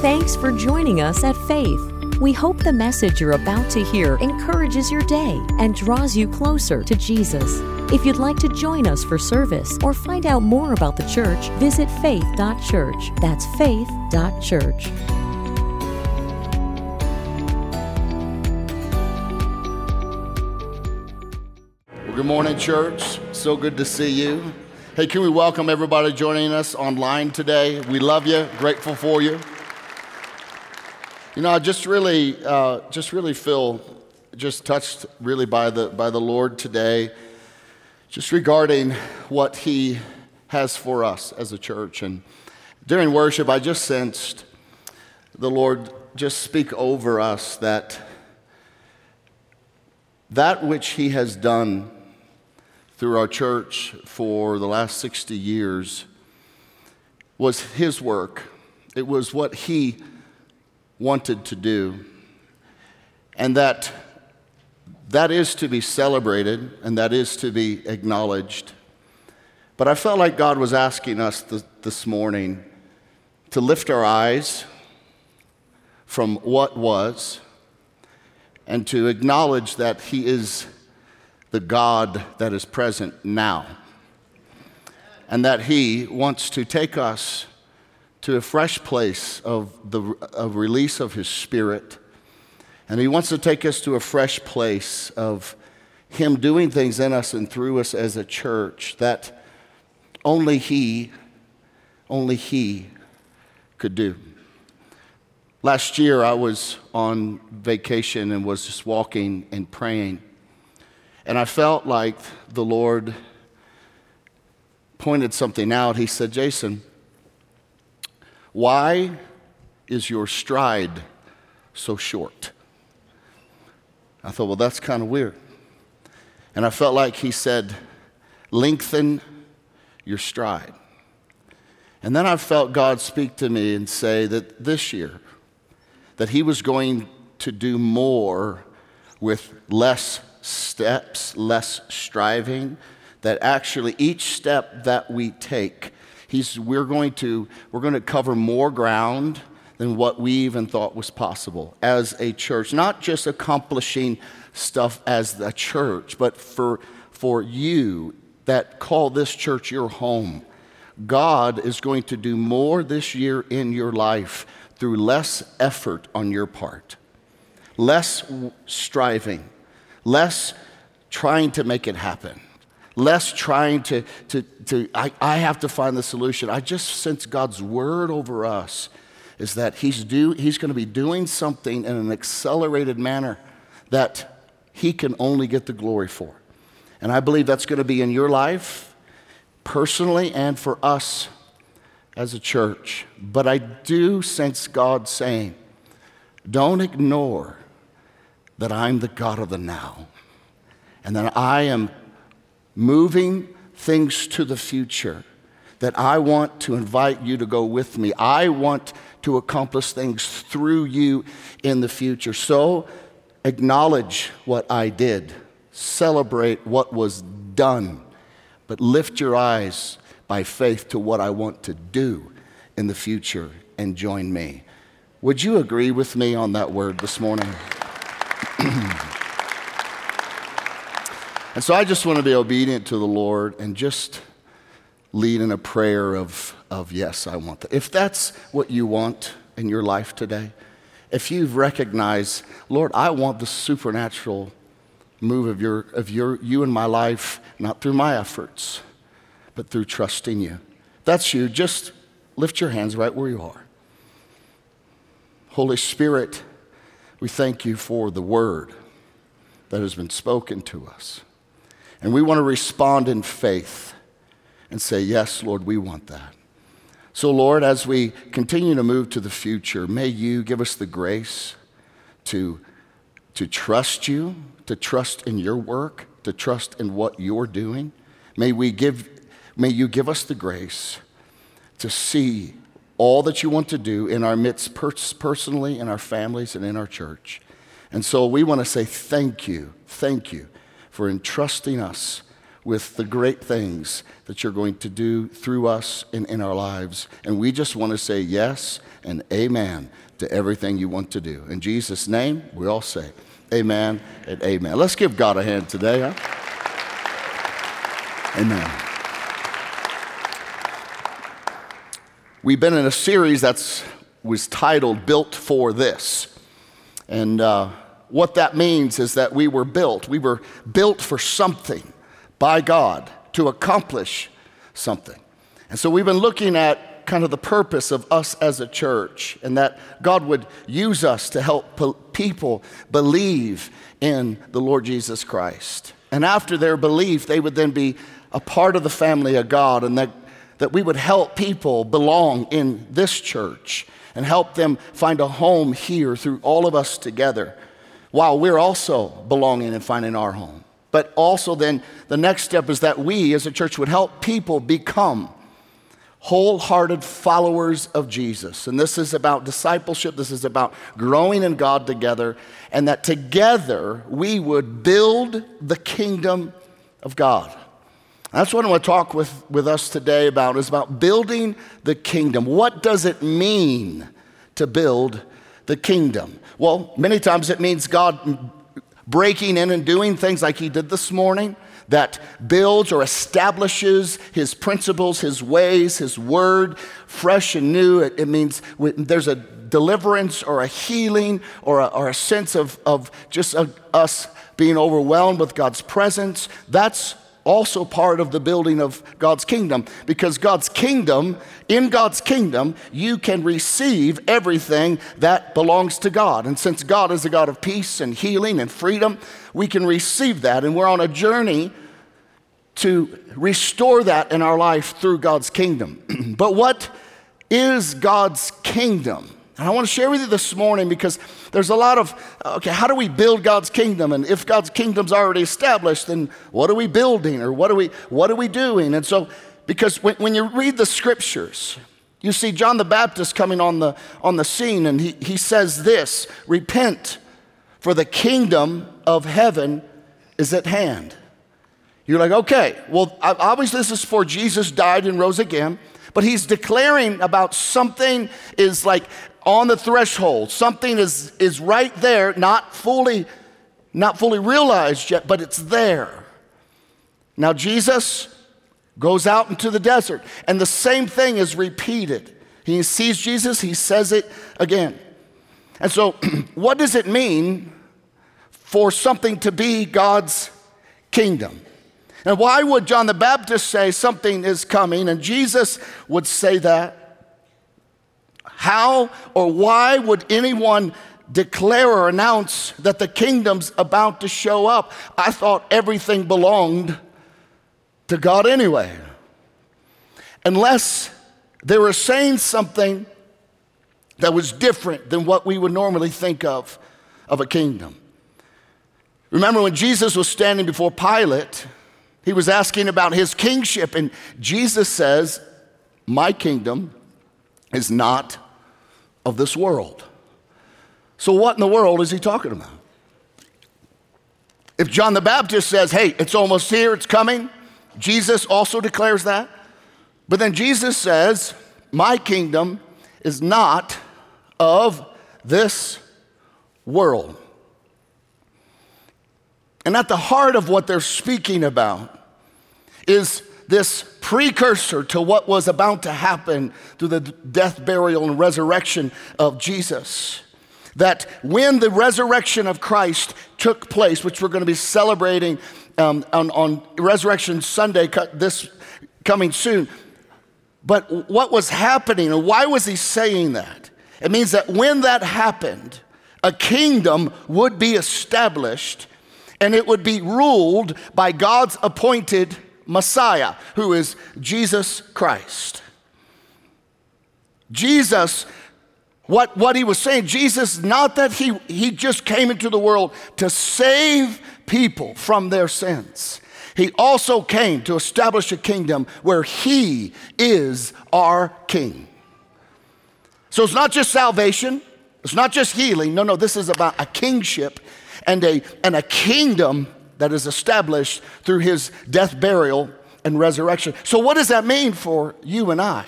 Thanks for joining us at Faith. We hope the message you're about to hear encourages your day and draws you closer to Jesus. If you'd like to join us for service or find out more about the church, visit faith.church. That's faith.church. Well, good morning, church. So good to see you. Hey, can we welcome everybody joining us online today? We love you, grateful for you. You know, I just really, uh, just really feel just touched really by the by the Lord today, just regarding what He has for us as a church. And during worship, I just sensed the Lord just speak over us that that which He has done through our church for the last 60 years was His work. It was what He wanted to do. And that that is to be celebrated and that is to be acknowledged. But I felt like God was asking us th- this morning to lift our eyes from what was and to acknowledge that He is the God that is present now. And that He wants to take us to a fresh place of the of release of His Spirit. And He wants to take us to a fresh place of Him doing things in us and through us as a church that only He, only He could do. Last year, I was on vacation and was just walking and praying. And I felt like the Lord pointed something out. He said, Jason, why is your stride so short? I thought, well, that's kind of weird. And I felt like he said, lengthen your stride. And then I felt God speak to me and say that this year, that he was going to do more with less steps, less striving, that actually each step that we take, he's, we're, going to, we're going to cover more ground than what we even thought was possible as a church. Not just accomplishing stuff as a church, but for, for you that call this church your home. God is going to do more this year in your life through less effort on your part, less striving, less trying to make it happen, less trying to, to, to I, I have to find the solution. I just sense God's word over us is that He's, do, he's going to be doing something in an accelerated manner that He can only get the glory for. And I believe that's going to be in your life, personally, and for us as a church. But I do sense God saying, don't ignore that I'm the God of the now and that I am moving things to the future. That I want to invite you to go with me. I want to accomplish things through you in the future. So acknowledge what I did, celebrate what was done, but lift your eyes by faith to what I want to do in the future and join me. Would you agree with me on that word this morning? and so I just want to be obedient to the Lord and just lead in a prayer of, of yes, I want that. If that's what you want in your life today, if you've recognized, Lord, I want the supernatural move of, your, of your, you in my life, not through my efforts, but through trusting you. That's you. Just lift your hands right where you are. Holy Spirit, we thank you for the word that has been spoken to us. And we want to respond in faith and say, Yes, Lord, we want that. So, Lord, as we continue to move to the future, may you give us the grace to, to trust you, to trust in your work, to trust in what you're doing. May, we give, may you give us the grace to see all that you want to do in our midst personally, in our families, and in our church. And so we want to say thank you, thank you for entrusting us with the great things that you're going to do through us and in our lives. And we just want to say yes and amen to everything you want to do. In Jesus' name, we all say amen and amen. Let's give God a hand today, huh? Amen. We've been in a series that's was titled "Built for This," and uh, what that means is that we were built. We were built for something by God to accomplish something. And so we've been looking at kind of the purpose of us as a church and that God would use us to help people believe in the Lord Jesus Christ. And after their belief, they would then be a part of the family of God and that, that we would help people belong in this church and help them find a home here through all of us together while we're also belonging and finding our home. But also, then, the next step is that we as a church would help people become wholehearted followers of Jesus. And this is about discipleship, this is about growing in God together, and that together we would build the kingdom of God. That's what I want to talk with, with us today about is about building the kingdom. What does it mean to build the kingdom? Well, many times it means God breaking in and doing things like he did this morning that builds or establishes his principles, his ways, his word fresh and new. It, it means there's a deliverance or a healing or a, or a sense of, of just a, us being overwhelmed with God's presence. That's also part of the building of God's kingdom because God's kingdom, in God's kingdom, you can receive everything that belongs to God. And since God is a God of peace and healing and freedom, we can receive that. And we're on a journey to restore that in our life through God's kingdom. but what is God's kingdom? And I want to share with you this morning because there's a lot of, okay, how do we build God's kingdom? And if God's kingdom's already established, then what are we building or what are we, what are we doing? And so, because when, when you read the scriptures, you see John the Baptist coming on the, on the scene and he, he says this Repent, for the kingdom of heaven is at hand. You're like, okay, well, obviously this is for Jesus died and rose again, but he's declaring about something is like on the threshold. Something is, is right there, not fully, not fully realized yet, but it's there. Now, Jesus goes out into the desert, and the same thing is repeated. He sees Jesus, he says it again. And so, what does it mean for something to be God's kingdom? And why would John the Baptist say something is coming, and Jesus would say that? How or why would anyone declare or announce that the kingdom's about to show up? I thought everything belonged to God anyway. Unless they were saying something that was different than what we would normally think of of a kingdom. Remember when Jesus was standing before Pilate, he was asking about his kingship, and Jesus says, My kingdom is not of this world. So, what in the world is he talking about? If John the Baptist says, hey, it's almost here, it's coming, Jesus also declares that. But then Jesus says, my kingdom is not of this world. And at the heart of what they're speaking about is this precursor to what was about to happen through the death, burial, and resurrection of Jesus. That when the resurrection of Christ took place, which we're going to be celebrating um, on, on Resurrection Sunday, this coming soon, but what was happening and why was he saying that? It means that when that happened, a kingdom would be established and it would be ruled by God's appointed Messiah, who is Jesus Christ. Jesus, what, what he was saying, Jesus, not that he, he just came into the world to save people from their sins. He also came to establish a kingdom where he is our king. So it's not just salvation, it's not just healing. No, no, this is about a kingship and a, and a kingdom that is established through his death, burial, and resurrection. So, what does that mean for you and I?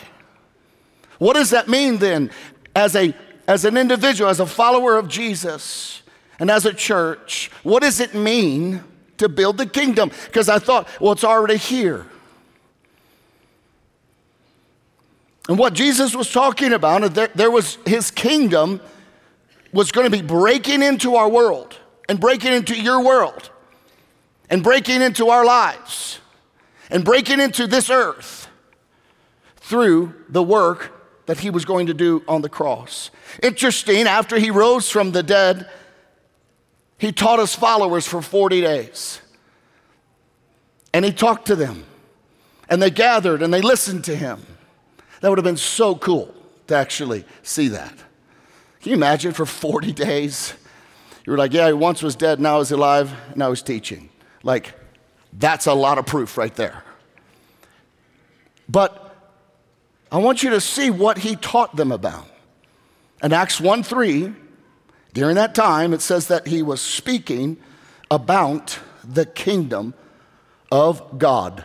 What does that mean then as, a, as an individual, as a follower of Jesus, and as a church? What does it mean to build the kingdom? Because I thought, well, it's already here. And what Jesus was talking about, there, there was his kingdom was going to be breaking into our world and breaking into your world and breaking into our lives and breaking into this earth through the work that he was going to do on the cross. Interesting, after he rose from the dead, he taught his followers for 40 days. And he talked to them. And they gathered and they listened to him. That would have been so cool to actually see that. Can you imagine for 40 days? You were like, yeah, he once was dead, now he's alive, now he's teaching. Like, that's a lot of proof right there. But I want you to see what he taught them about. In Acts 1 3, during that time, it says that he was speaking about the kingdom of God.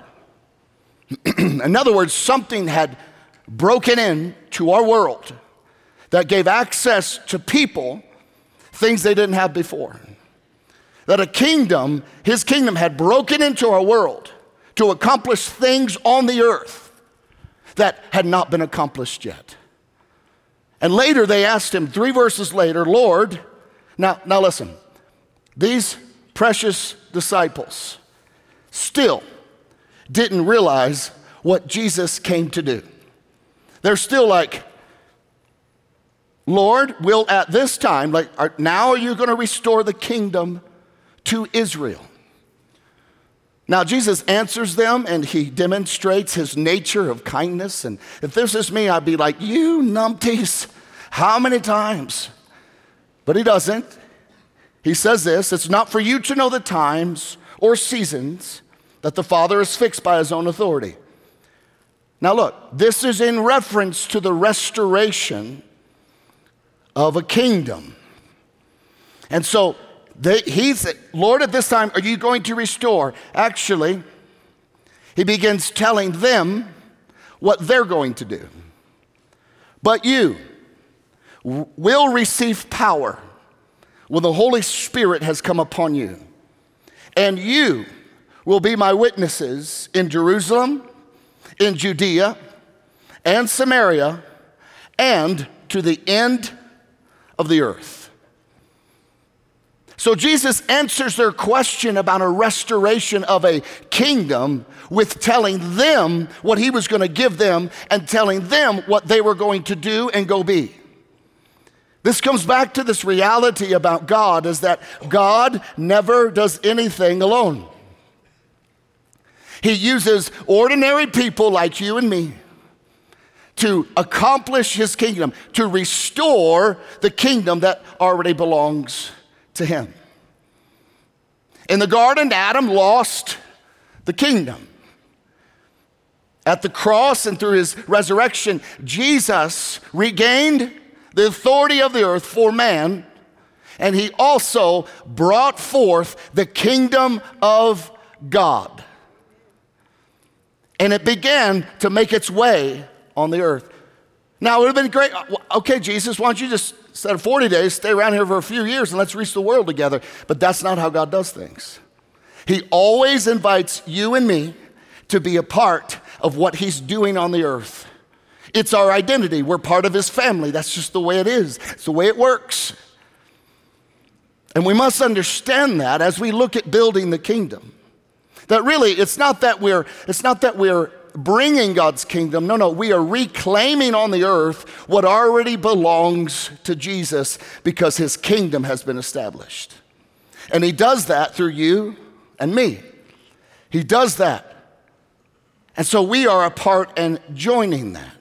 in other words, something had broken in to our world that gave access to people things they didn't have before. That a kingdom, his kingdom, had broken into our world to accomplish things on the earth that had not been accomplished yet. And later they asked him, three verses later, Lord, now, now listen, these precious disciples still didn't realize what Jesus came to do. They're still like, Lord, will at this time, like are, now are you going to restore the kingdom to Israel? Now, Jesus answers them and he demonstrates his nature of kindness. And if this is me, I'd be like, You numpties, how many times? But he doesn't. He says this it's not for you to know the times or seasons that the Father is fixed by his own authority. Now, look, this is in reference to the restoration of a kingdom. And so they, he's, Lord, at this time, are you going to restore? Actually, he begins telling them what they're going to do. But you will receive power when the Holy Spirit has come upon you. And you will be my witnesses in Jerusalem, in Judea, and Samaria, and to the end of the earth. So Jesus answers their question about a restoration of a kingdom with telling them what he was going to give them and telling them what they were going to do and go be. This comes back to this reality about God is that God never does anything alone. He uses ordinary people like you and me to accomplish his kingdom, to restore the kingdom that already belongs to him. In the garden, Adam lost the kingdom. At the cross and through his resurrection, Jesus regained the authority of the earth for man, and he also brought forth the kingdom of God. And it began to make its way on the earth. Now, it would have been great. Okay, Jesus, why don't you just, instead of 40 days, stay around here for a few years and let's reach the world together. But that's not how God does things. He always invites you and me to be a part of what He's doing on the earth. It's our identity. We're part of His family. That's just the way it is, it's the way it works. And we must understand that as we look at building the kingdom. That really, it's not that we're, it's not that we're bringing God's kingdom. No, no, we are reclaiming on the earth what already belongs to Jesus because his kingdom has been established. And he does that through you and me. He does that. And so we are a part and joining that.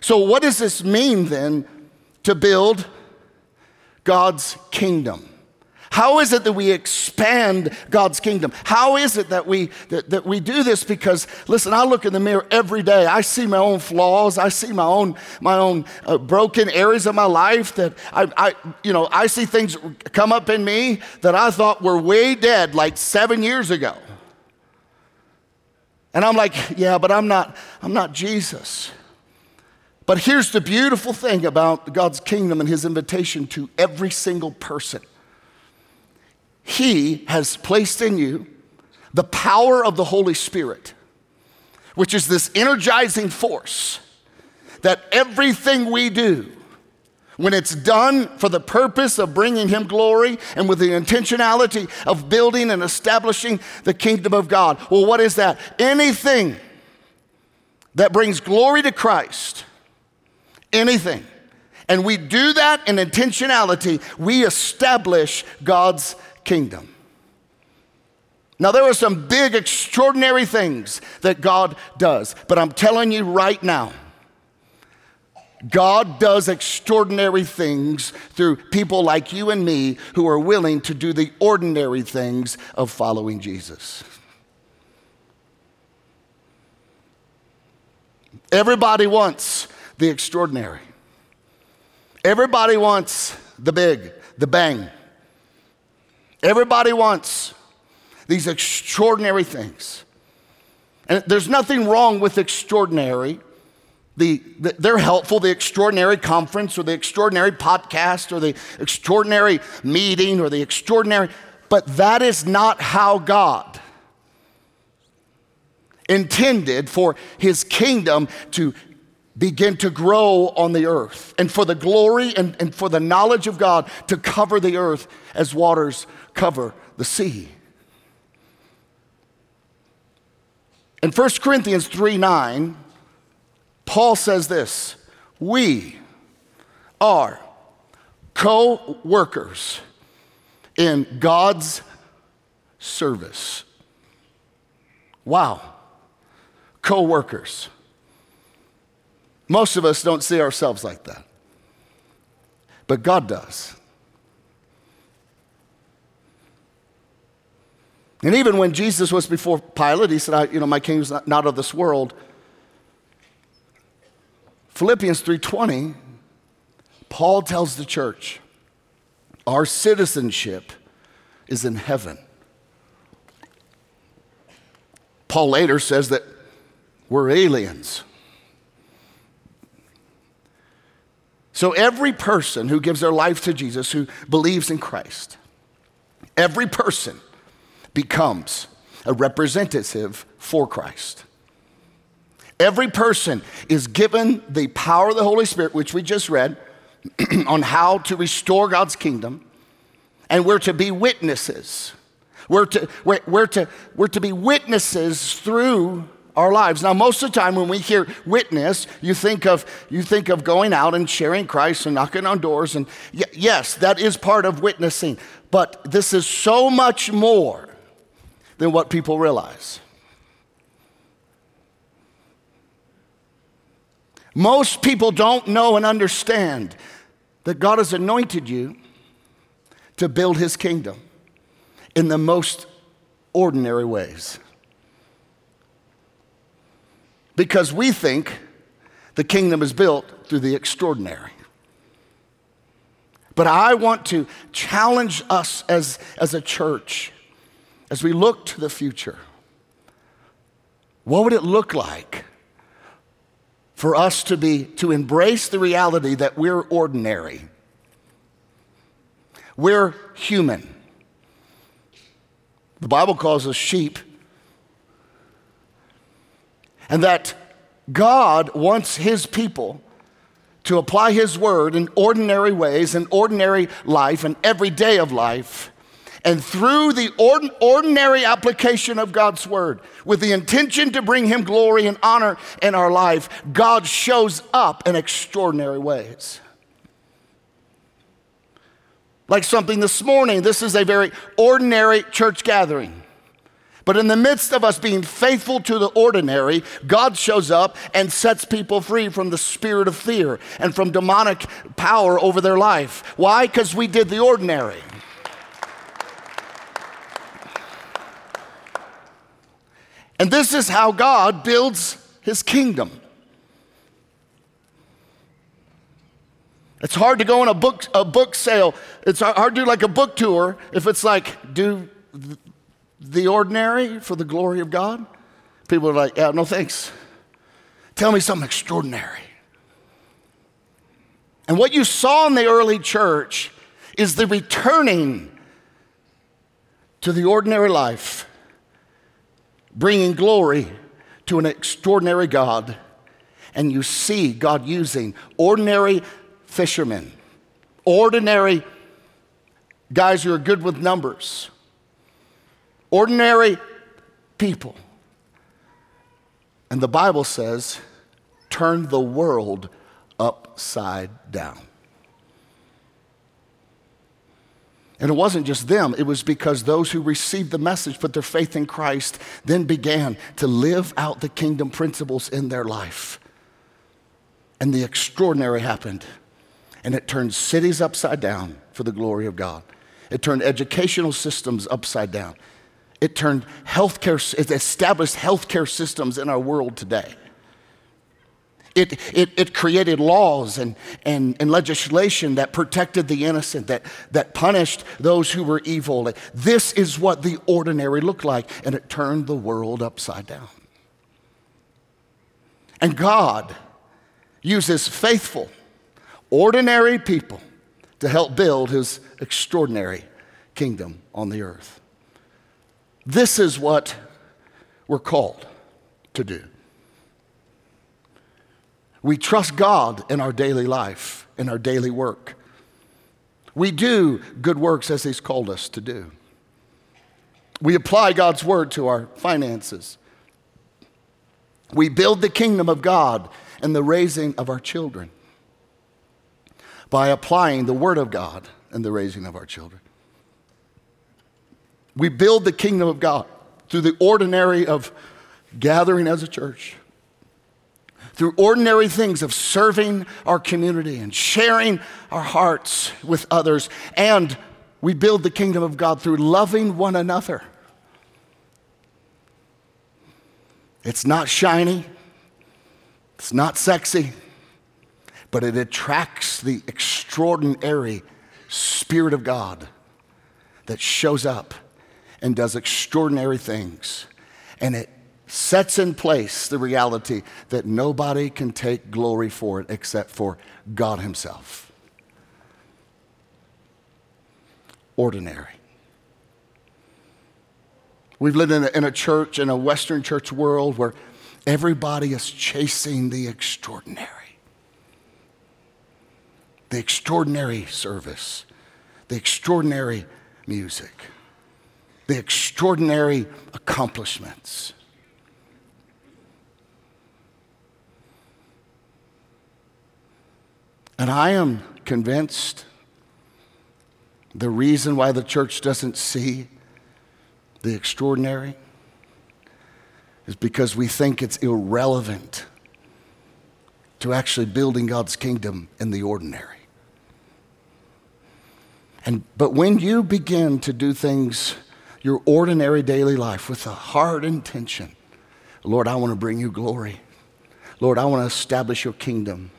So, what does this mean then to build God's kingdom? How is it that we expand God's kingdom? How is it that we, that, that we do this? Because, listen, I look in the mirror every day. I see my own flaws. I see my own, my own uh, broken areas of my life that I, I, you know, I see things come up in me that I thought were way dead like seven years ago. And I'm like, yeah, but I'm not, I'm not Jesus. But here's the beautiful thing about God's kingdom and his invitation to every single person. He has placed in you the power of the Holy Spirit, which is this energizing force that everything we do, when it's done for the purpose of bringing Him glory and with the intentionality of building and establishing the kingdom of God. Well, what is that? Anything that brings glory to Christ, anything. And we do that in intentionality, we establish God's kingdom. Now, there are some big, extraordinary things that God does, but I'm telling you right now, God does extraordinary things through people like you and me who are willing to do the ordinary things of following Jesus. Everybody wants the extraordinary. Everybody wants the big, the bang. Everybody wants these extraordinary things. And there's nothing wrong with extraordinary. The, the, they're helpful, the extraordinary conference or the extraordinary podcast or the extraordinary meeting or the extraordinary, but that is not how God intended for his kingdom to begin to grow on the earth and for the glory and, and for the knowledge of God to cover the earth as waters cover the sea. In 1 Corinthians 3 9, Paul says this We are co workers in God's service. Wow. Co workers. Most of us don't see ourselves like that, but God does. And even when Jesus was before Pilate, he said, you know, my kingdom's not, not of this world. Philippians 3:20, Paul tells the church, our citizenship is in heaven. Paul later says that we're aliens. So every person who gives their life to Jesus, who believes in Christ, every person becomes a representative for Christ. Every person is given the power of the Holy Spirit, which we just read, on how to restore God's kingdom, and we're to be witnesses. We're to, we're, we're, to, we're to be witnesses through our lives. Now, most of the time when we hear witness, you think of, you think of going out and sharing Christ and knocking on doors. And y- yes, that is part of witnessing. But this is so much more than what people realize. Most people don't know and understand that God has anointed you to build his kingdom in the most ordinary ways. Because we think the kingdom is built through the extraordinary. But I want to challenge us as, as a church as we look to the future, what would it look like for us to be to embrace the reality that we're ordinary? We're human. The Bible calls us sheep. And that God wants his people to apply his word in ordinary ways, in ordinary life, in every day of life and through the ordinary application of God's word, with the intention to bring Him glory and honor in our life, God shows up in extraordinary ways. Like something this morning, this is a very ordinary church gathering. But in the midst of us being faithful to the ordinary, God shows up and sets people free from the spirit of fear and from demonic power over their life. Why? Because we did the ordinary. And this is how God builds his kingdom. It's hard to go on a book, a book sale. It's hard to do like a book tour if it's like, do the ordinary for the glory of God. People are like, yeah, no thanks. Tell me something extraordinary. And what you saw in the early church is the returning to the ordinary life, bringing glory to an extraordinary God. And you see God using ordinary fishermen, ordinary guys who are good with numbers, ordinary people. And the Bible says, turn the world upside down. And it wasn't just them, it was because those who received the message, put their faith in Christ, then began to live out the kingdom principles in their life. And the extraordinary happened. And it turned cities upside down for the glory of God. It turned educational systems upside down. It turned healthcare, it established healthcare systems in our world today. It, it, it created laws and, and, and legislation that protected the innocent, that, that punished those who were evil. This is what the ordinary looked like, and it turned the world upside down. And God uses faithful, ordinary people to help build his extraordinary kingdom on the earth. This is what we're called to do. We trust God in our daily life, in our daily work. We do good works as He's called us to do. We apply God's word to our finances. We build the kingdom of God and the raising of our children by applying the word of God and the raising of our children. We build the kingdom of God through the ordinary of gathering as a church through ordinary things of serving our community and sharing our hearts with others. And we build the kingdom of God through loving one another. It's not shiny, it's not sexy, but it attracts the extraordinary Spirit of God that shows up and does extraordinary things. And it sets in place the reality that nobody can take glory for it except for God Himself. Ordinary. We've lived in a, in a, church, in a Western church world, where everybody is chasing the extraordinary. The extraordinary service, the extraordinary music, the extraordinary accomplishments. And I am convinced the reason why the church doesn't see the extraordinary is because we think it's irrelevant to actually building God's kingdom in the ordinary. And, but when you begin to do things, your ordinary daily life, with a hard intention, Lord, I want to bring you glory. Lord, I want to establish your kingdom.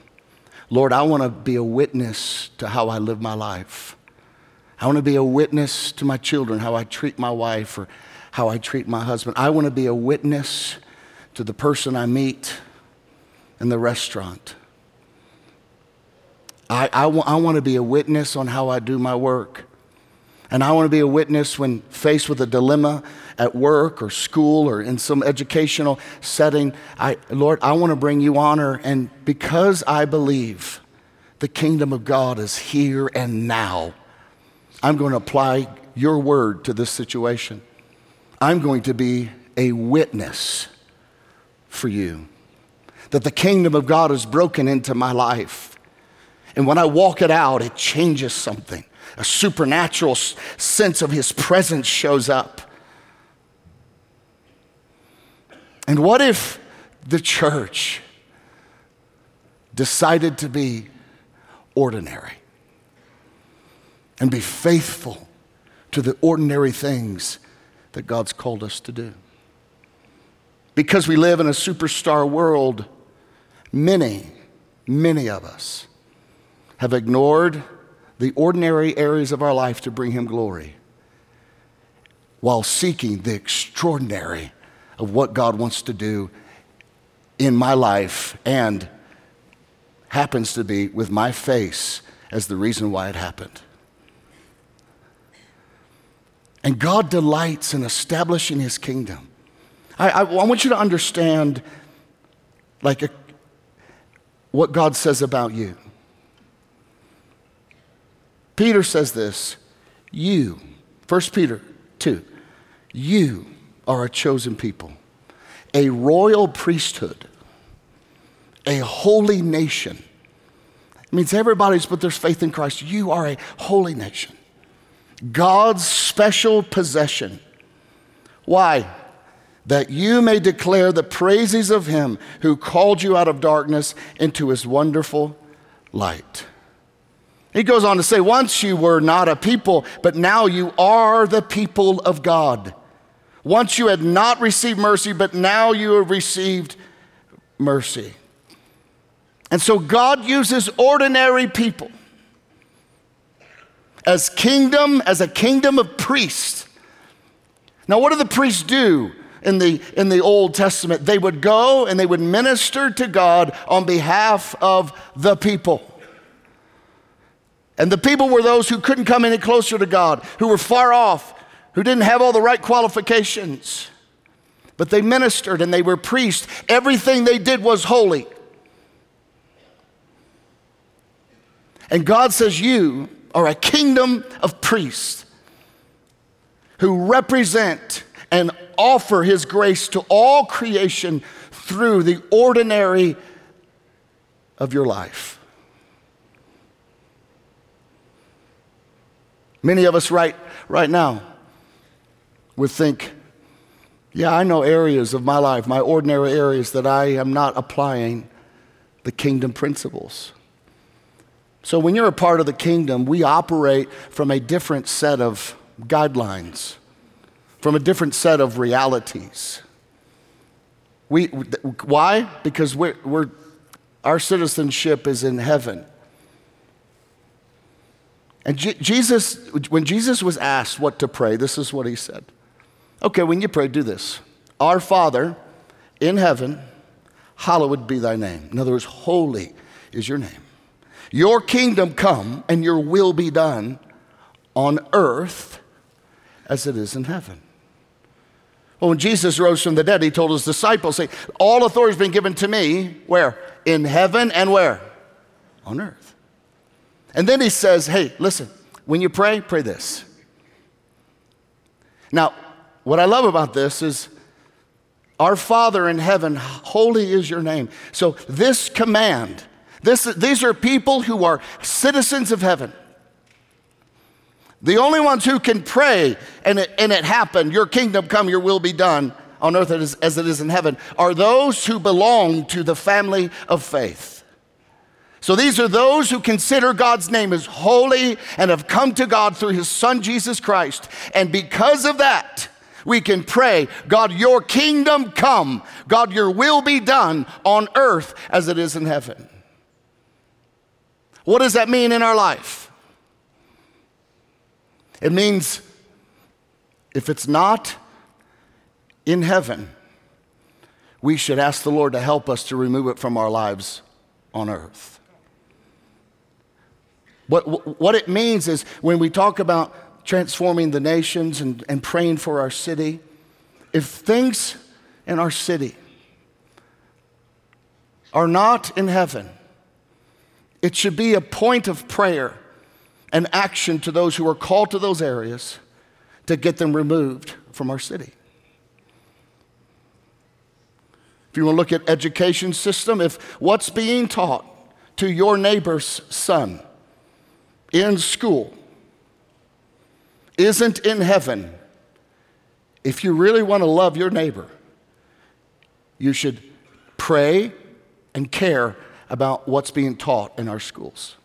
Lord, I want to be a witness to how I live my life. I want to be a witness to my children, how I treat my wife or how I treat my husband. I want to be a witness to the person I meet in the restaurant. I, I, w- I want to be a witness on how I do my work. And I want to be a witness when faced with a dilemma at work or school or in some educational setting. I, Lord, I want to bring you honor. And because I believe the kingdom of God is here and now, I'm going to apply your word to this situation. I'm going to be a witness for you that the kingdom of God is broken into my life. And when I walk it out, it changes something a supernatural sense of his presence shows up. And what if the church decided to be ordinary and be faithful to the ordinary things that God's called us to do? Because we live in a superstar world, many, many of us have ignored the ordinary areas of our life to bring Him glory while seeking the extraordinary of what God wants to do in my life and happens to be with my face as the reason why it happened. And God delights in establishing his kingdom. I, I, I want you to understand, like, a, what God says about you. Peter says this You, 1 Peter 2, you are a chosen people, a royal priesthood, a holy nation. It means everybody's put their faith in Christ. You are a holy nation, God's special possession. Why? That you may declare the praises of him who called you out of darkness into his wonderful light. He goes on to say, Once you were not a people, but now you are the people of God. Once you had not received mercy, but now you have received mercy. And so God uses ordinary people as kingdom, as a kingdom of priests. Now, what do the priests do in the, in the Old Testament? They would go and they would minister to God on behalf of the people. And the people were those who couldn't come any closer to God, who were far off, who didn't have all the right qualifications. But they ministered and they were priests. Everything they did was holy. And God says, You are a kingdom of priests who represent and offer His grace to all creation through the ordinary of your life. Many of us right, right now would think, yeah, I know areas of my life, my ordinary areas, that I am not applying the kingdom principles. So, when you're a part of the kingdom, we operate from a different set of guidelines, from a different set of realities. We, why? Because we're, we're, our citizenship is in heaven. And Jesus, when Jesus was asked what to pray, this is what he said. Okay, when you pray, do this Our Father in heaven, hallowed be thy name. In other words, holy is your name. Your kingdom come and your will be done on earth as it is in heaven. Well, when Jesus rose from the dead, he told his disciples, say, All authority has been given to me, where? In heaven and where? On earth. And then he says, Hey, listen, when you pray, pray this. Now, what I love about this is our Father in heaven, holy is your name. So, this command, this, these are people who are citizens of heaven. The only ones who can pray and it, and it happen, your kingdom come, your will be done on earth as, as it is in heaven, are those who belong to the family of faith. So these are those who consider God's name as holy and have come to God through his son Jesus Christ. And because of that, we can pray, God, your kingdom come. God, your will be done on earth as it is in heaven. What does that mean in our life? It means if it's not in heaven, we should ask the Lord to help us to remove it from our lives on earth. What, what it means is when we talk about transforming the nations and, and praying for our city, if things in our city are not in heaven, it should be a point of prayer and action to those who are called to those areas to get them removed from our city. If you want to look at education system, if what's being taught to your neighbor's son in school isn't in heaven, if you really want to love your neighbor, you should pray and care about what's being taught in our schools.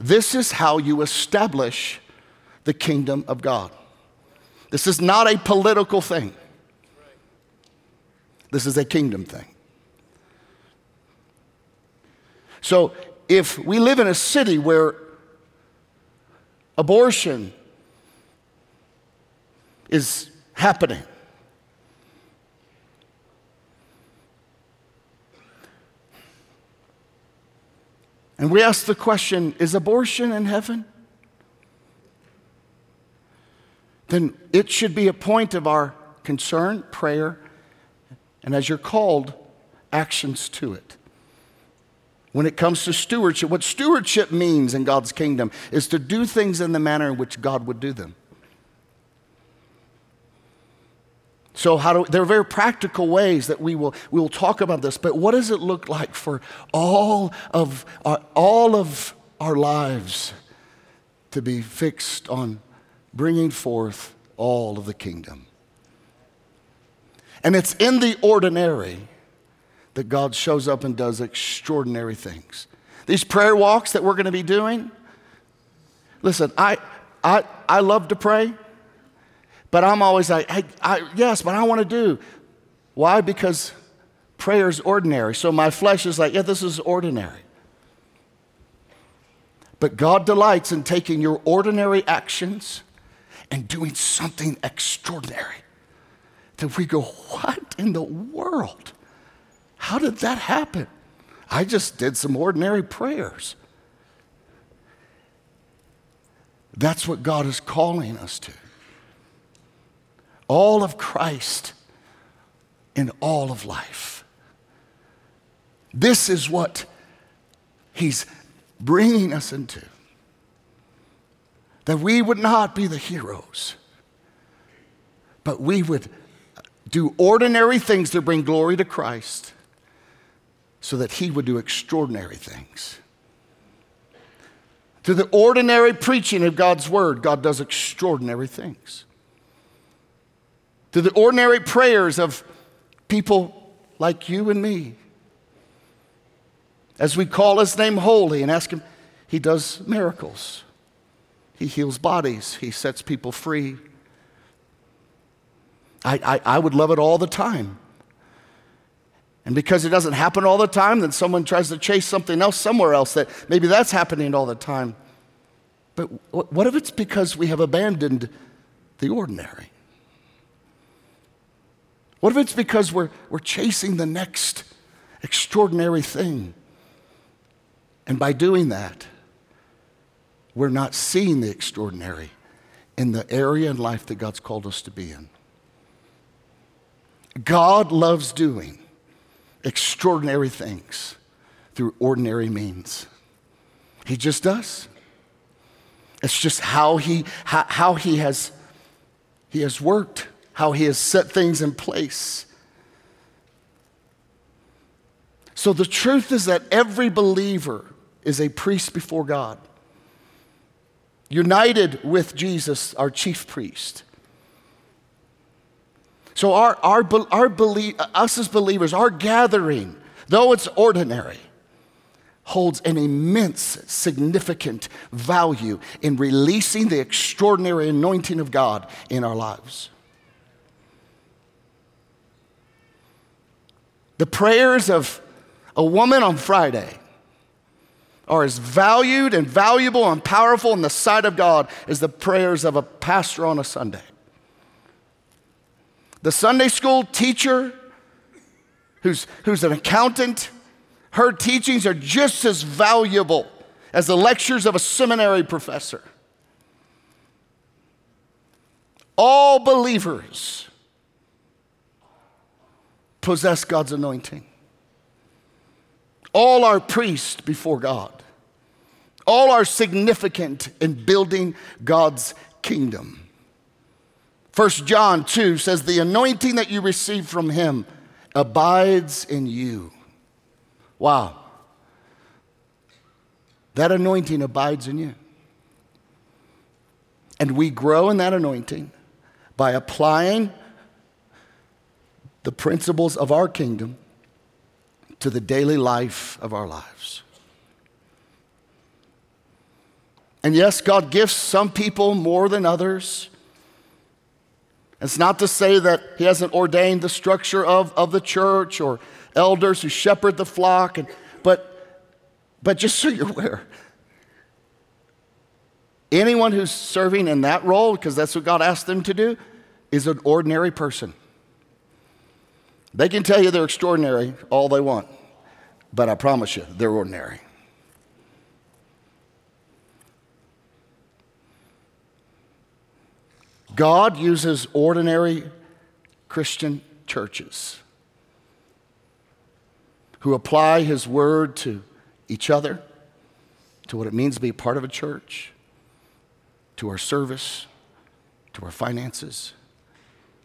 This is how you establish the kingdom of God. This is not a political thing. This is a kingdom thing. So if we live in a city where abortion is happening, and we ask the question is abortion in heaven? Then it should be a point of our concern, prayer, and as you're called, actions to it. When it comes to stewardship, what stewardship means in God's kingdom is to do things in the manner in which God would do them. So, how do, there are very practical ways that we will, we will talk about this, but what does it look like for all of our, all of our lives to be fixed on bringing forth all of the kingdom? And it's in the ordinary that God shows up and does extraordinary things. These prayer walks that we're going to be doing, listen, I, I, I love to pray, but I'm always like, I, yes, but I want to do. Why? Because prayer is ordinary. So my flesh is like, yeah, this is ordinary. But God delights in taking your ordinary actions and doing something extraordinary. That we go, what in the world? How did that happen? I just did some ordinary prayers. That's what God is calling us to. All of Christ in all of life. This is what He's bringing us into. That we would not be the heroes, but we would do ordinary things to bring glory to Christ so that he would do extraordinary things. Through the ordinary preaching of God's word, God does extraordinary things. To the ordinary prayers of people like you and me, as we call his name holy and ask him, he does miracles. He heals bodies, he sets people free. I, I, I would love it all the time and because it doesn't happen all the time, then someone tries to chase something else somewhere else that maybe that's happening all the time. But what if it's because we have abandoned the ordinary? What if it's because we're, we're chasing the next extraordinary thing? And by doing that, we're not seeing the extraordinary in the area in life that God's called us to be in. God loves doing extraordinary things through ordinary means. He just does. It's just how he, how, how he, has, he has worked, how he has set things in place. So the truth is that every believer is a priest before God, united with Jesus, our chief priest. So, our, our, our belie- us as believers, our gathering, though it's ordinary, holds an immense, significant value in releasing the extraordinary anointing of God in our lives. The prayers of a woman on Friday are as valued and valuable and powerful in the sight of God as the prayers of a pastor on a Sunday. The Sunday school teacher who's, who's an accountant, her teachings are just as valuable as the lectures of a seminary professor. All believers possess God's anointing. All are priests before God. All are significant in building God's kingdom. 1 John 2 says, The anointing that you receive from him abides in you. Wow. That anointing abides in you. And we grow in that anointing by applying the principles of our kingdom to the daily life of our lives. And yes, God gifts some people more than others. It's not to say that he hasn't ordained the structure of, of the church or elders who shepherd the flock, and, but, but just so you're aware, anyone who's serving in that role, because that's what God asked them to do, is an ordinary person. They can tell you they're extraordinary all they want, but I promise you, they're ordinary. God uses ordinary Christian churches who apply His word to each other, to what it means to be part of a church, to our service, to our finances,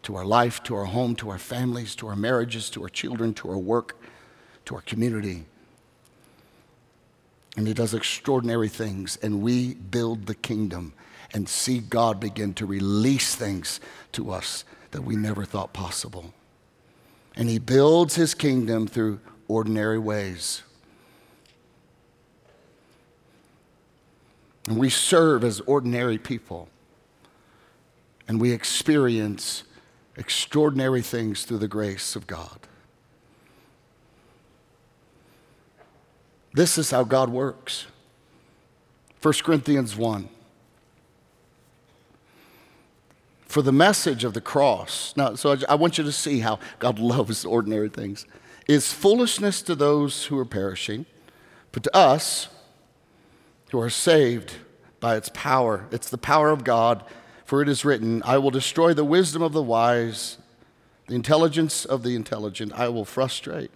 to our life, to our home, to our families, to our marriages, to our children, to our work, to our community. And He does extraordinary things, and we build the kingdom and see God begin to release things to us that we never thought possible. And He builds His kingdom through ordinary ways. And we serve as ordinary people. And we experience extraordinary things through the grace of God. This is how God works. 1 Corinthians 1. For the message of the cross, now, so I want you to see how God loves ordinary things, is foolishness to those who are perishing, but to us who are saved by its power. It's the power of God, for it is written, I will destroy the wisdom of the wise, the intelligence of the intelligent, I will frustrate.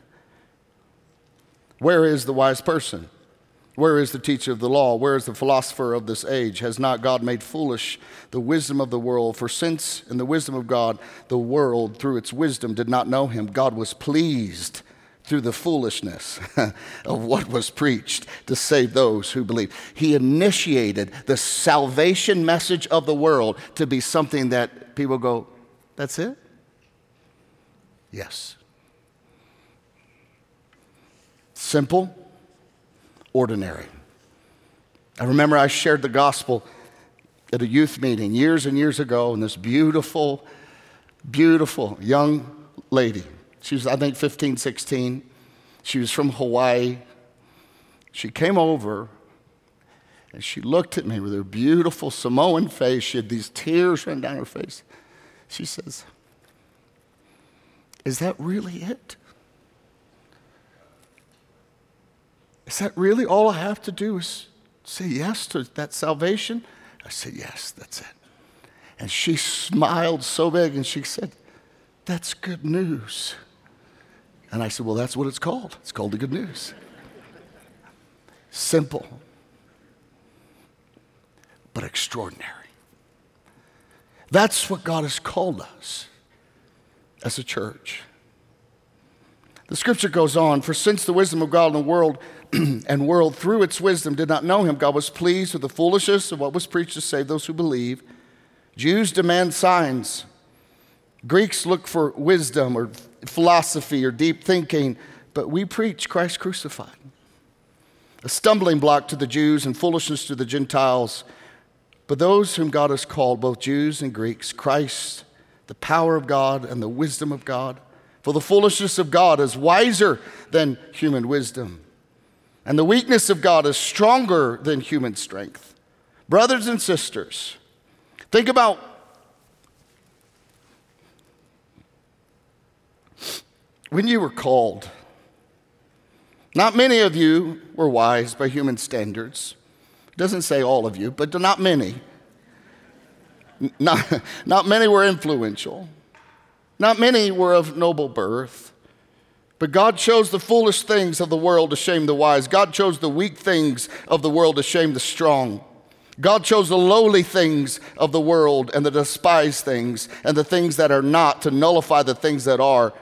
Where is the wise person? Where is the teacher of the law? Where is the philosopher of this age? Has not God made foolish the wisdom of the world? For since in the wisdom of God, the world through its wisdom did not know him, God was pleased through the foolishness of what was preached to save those who believe. He initiated the salvation message of the world to be something that people go, that's it? Yes. Simple, ordinary. I remember I shared the gospel at a youth meeting years and years ago, and this beautiful, beautiful young lady, she was, I think, 15, 16. She was from Hawaii. She came over and she looked at me with her beautiful Samoan face. She had these tears running down her face. She says, Is that really it? Is that really all I have to do is say yes to that salvation? I said, Yes, that's it. And she smiled so big and she said, That's good news. And I said, Well, that's what it's called. It's called the good news. Simple, but extraordinary. That's what God has called us as a church. The scripture goes on For since the wisdom of God in the world and world through its wisdom did not know him, God was pleased with the foolishness of what was preached to save those who believe. Jews demand signs. Greeks look for wisdom or philosophy or deep thinking, but we preach Christ crucified. A stumbling block to the Jews and foolishness to the Gentiles. But those whom God has called, both Jews and Greeks, Christ, the power of God and the wisdom of God. For the foolishness of God is wiser than human wisdom, and the weakness of God is stronger than human strength. Brothers and sisters, think about when you were called. Not many of you were wise by human standards. It doesn't say all of you, but not many. Not, not many were influential. Not many were of noble birth, but God chose the foolish things of the world to shame the wise. God chose the weak things of the world to shame the strong. God chose the lowly things of the world and the despised things and the things that are not to nullify the things that are.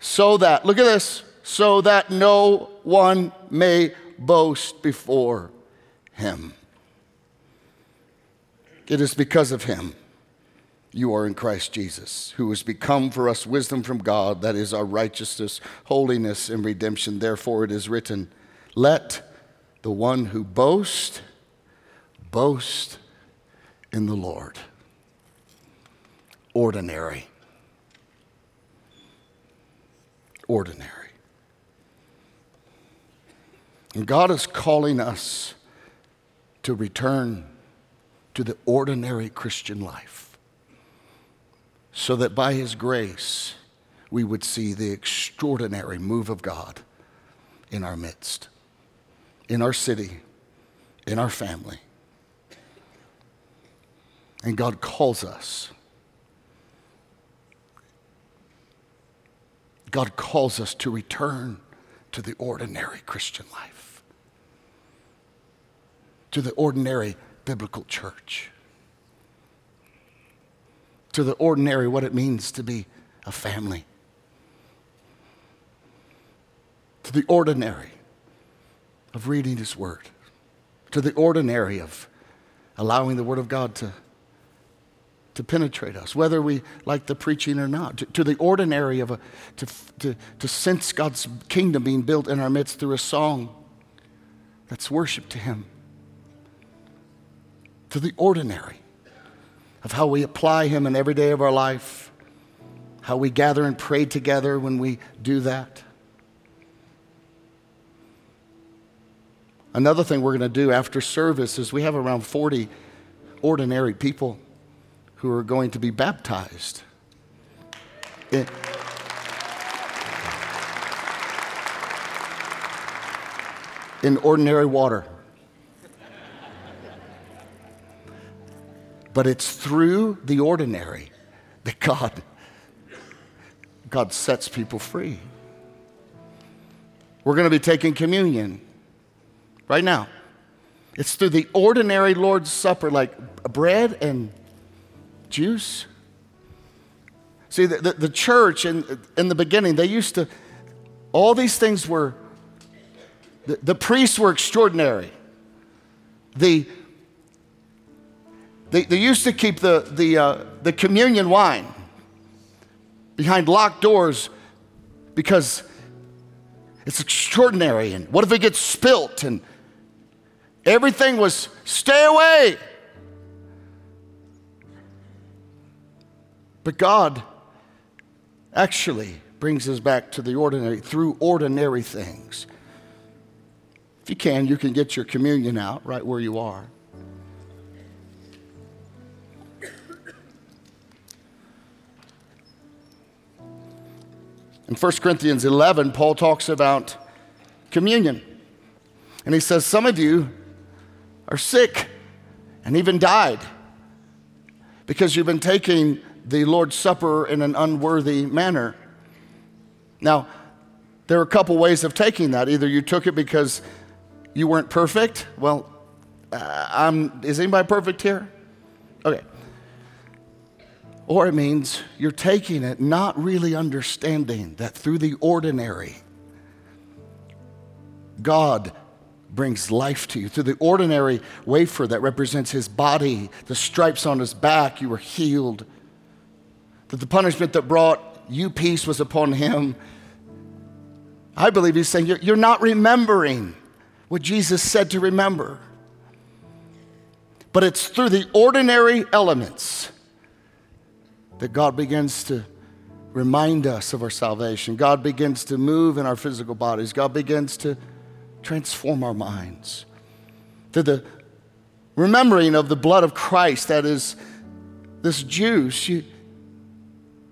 So that, look at this, so that no one may boast before him. It is because of him you are in Christ Jesus, who has become for us wisdom from God, that is our righteousness, holiness, and redemption. Therefore, it is written, Let the one who boasts boast in the Lord. ordinary. Ordinary. And God is calling us to return to the ordinary Christian life so that by His grace we would see the extraordinary move of God in our midst, in our city, in our family. And God calls us. God calls us to return to the ordinary Christian life, to the ordinary biblical church, to the ordinary what it means to be a family, to the ordinary of reading His Word, to the ordinary of allowing the Word of God to, to penetrate us, whether we like the preaching or not, to, to the ordinary of a, to, to, to sense God's kingdom being built in our midst through a song that's worship to Him, to the ordinary of how we apply Him in every day of our life, how we gather and pray together when we do that. Another thing we're going to do after service is we have around 40 ordinary people who are going to be baptized. In, in ordinary water. But it's through the ordinary that God, God sets people free. We're going to be taking communion right now. It's through the ordinary Lord's Supper, like bread and juice. See, the, the, the, church in, in the beginning, they used to, all these things were, the, the priests were extraordinary. The, they, they used to keep the, the, uh, the communion wine behind locked doors because it's extraordinary. And what if it gets spilt? And everything was stay away. But God actually brings us back to the ordinary through ordinary things. If you can, you can get your communion out right where you are. In 1 Corinthians 11, Paul talks about communion. And he says, Some of you are sick and even died because you've been taking the Lord's Supper in an unworthy manner. Now, there are a couple ways of taking that. Either you took it because you weren't perfect. Well, uh, is anybody perfect here? Okay. Or it means you're taking it not really understanding that through the ordinary, God brings life to you. Through the ordinary wafer that represents his body, the stripes on his back, you were healed. That the punishment that brought you peace was upon him. I believe he's saying you're, not remembering what Jesus said to remember. But it's through the ordinary elements that God begins to remind us of our salvation. God begins to move in our physical bodies. God begins to transform our minds. To the remembering of the blood of Christ, that is this juice, you,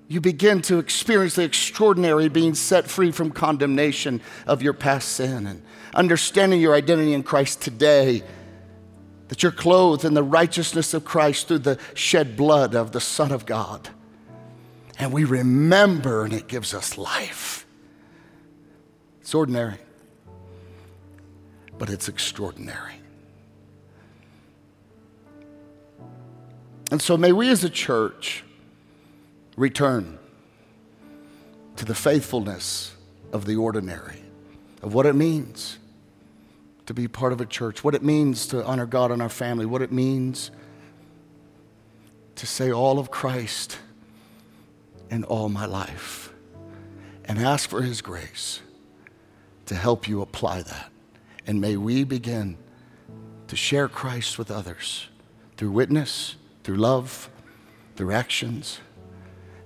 you begin to experience the extraordinary being set free from condemnation of your past sin and understanding your identity in Christ today. That you're clothed in the righteousness of Christ through the shed blood of the Son of God and we remember, and it gives us life. It's ordinary, but it's extraordinary. And so, may we as a church return to the faithfulness of the ordinary, of what it means to be part of a church, what it means to honor God in our family, what it means to say all of Christ in all my life and ask for His grace to help you apply that. And may we begin to share Christ with others through witness, through love, through actions,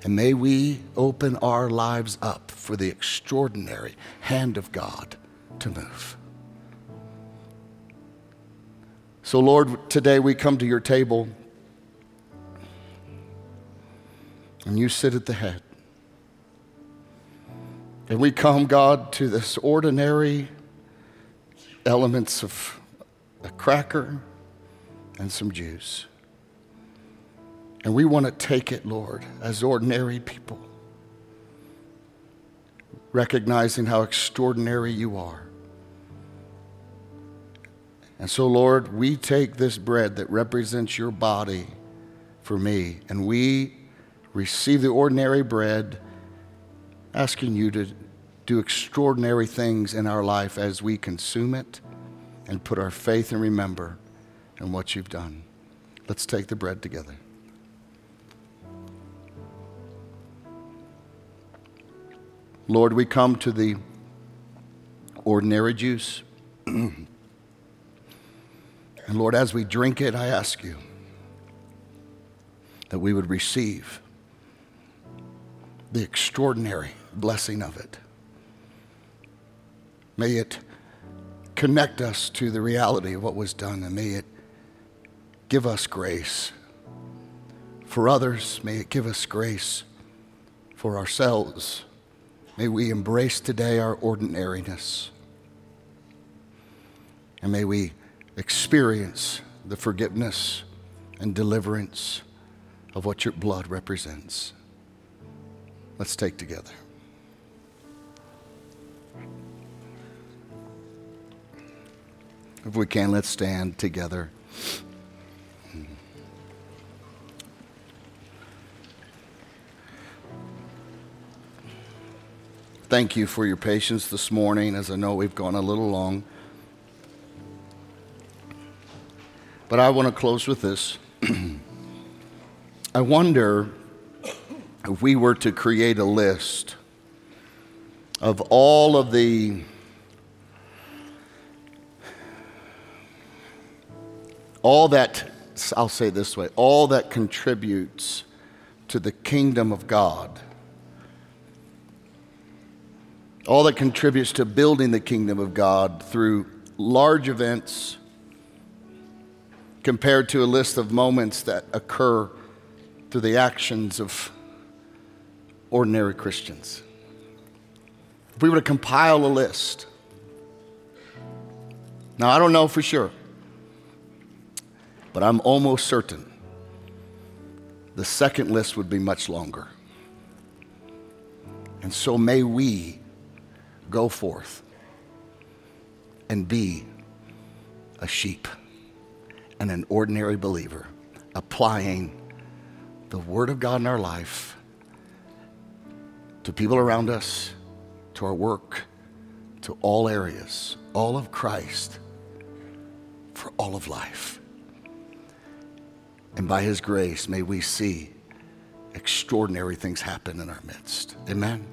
And may we open our lives up for the extraordinary hand of God to move. So, Lord, today we come to your table and you sit at the head. And we come, God, to this ordinary elements of a cracker and some juice. And we want to take it, Lord, as ordinary people, recognizing how extraordinary you are. And so, Lord, we take this bread that represents your body for me, and we receive the ordinary bread, asking you to do extraordinary things in our life as we consume it and put our faith and remember in what you've done. Let's take the bread together. Lord, we come to the ordinary juice. and Lord, as we drink it, I ask you that we would receive the extraordinary blessing of it. May it connect us to the reality of what was done, and may it give us grace. For others, may it give us grace for ourselves. May we embrace today our ordinariness. And may we experience the forgiveness and deliverance of what your blood represents. Let's take together. If we can, let's stand together. Thank you for your patience this morning, as I know we've gone a little long. But I want to close with this. I wonder if we were to create a list of all of the all that I'll say this way, all that contributes to the kingdom of God all that contributes to building the kingdom of God through large events compared to a list of moments that occur through the actions of ordinary Christians. If we were to compile a list, now I don't know for sure, but I'm almost certain the second list would be much longer. And so may we Go forth and be a sheep and an ordinary believer, applying the Word of God in our life to people around us, to our work, to all areas, all of Christ for all of life. And by His grace, may we see extraordinary things happen in our midst. Amen.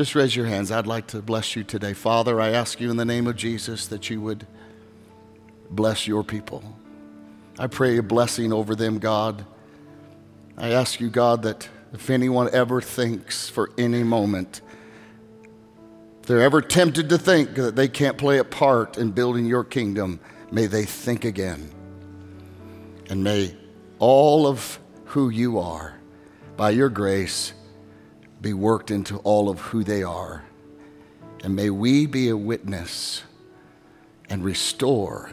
Just raise your hands. I'd like to bless you today. Father, I ask you in the name of Jesus that you would bless your people. I pray a blessing over them, God. I ask you, God, that if anyone ever thinks for any moment, if they're ever tempted to think that they can't play a part in building your kingdom, may they think again. And may all of who you are, by your grace, be worked into all of who they are. And may we be a witness and restore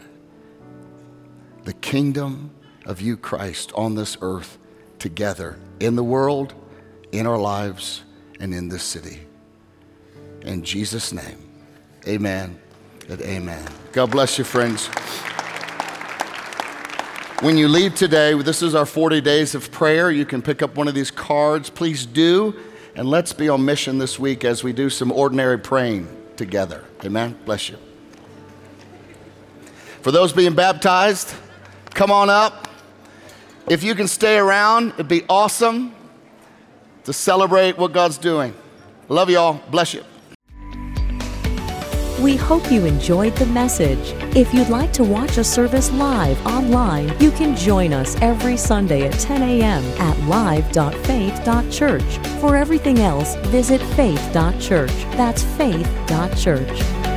the kingdom of you, Christ, on this earth together in the world, in our lives, and in this city. In Jesus' name, amen and amen. God bless you, friends. When you leave today, this is our 40 days of prayer. You can pick up one of these cards. Please do. And let's be on mission this week as we do some ordinary praying together. Amen. Bless you. For those being baptized, come on up. If you can stay around, it'd be awesome to celebrate what God's doing. Love you all. Bless you. We hope you enjoyed the message. If you'd like to watch a service live online, you can join us every Sunday at 10 a.m. at live.faith.church. For everything else, visit faith.church. That's faith.church.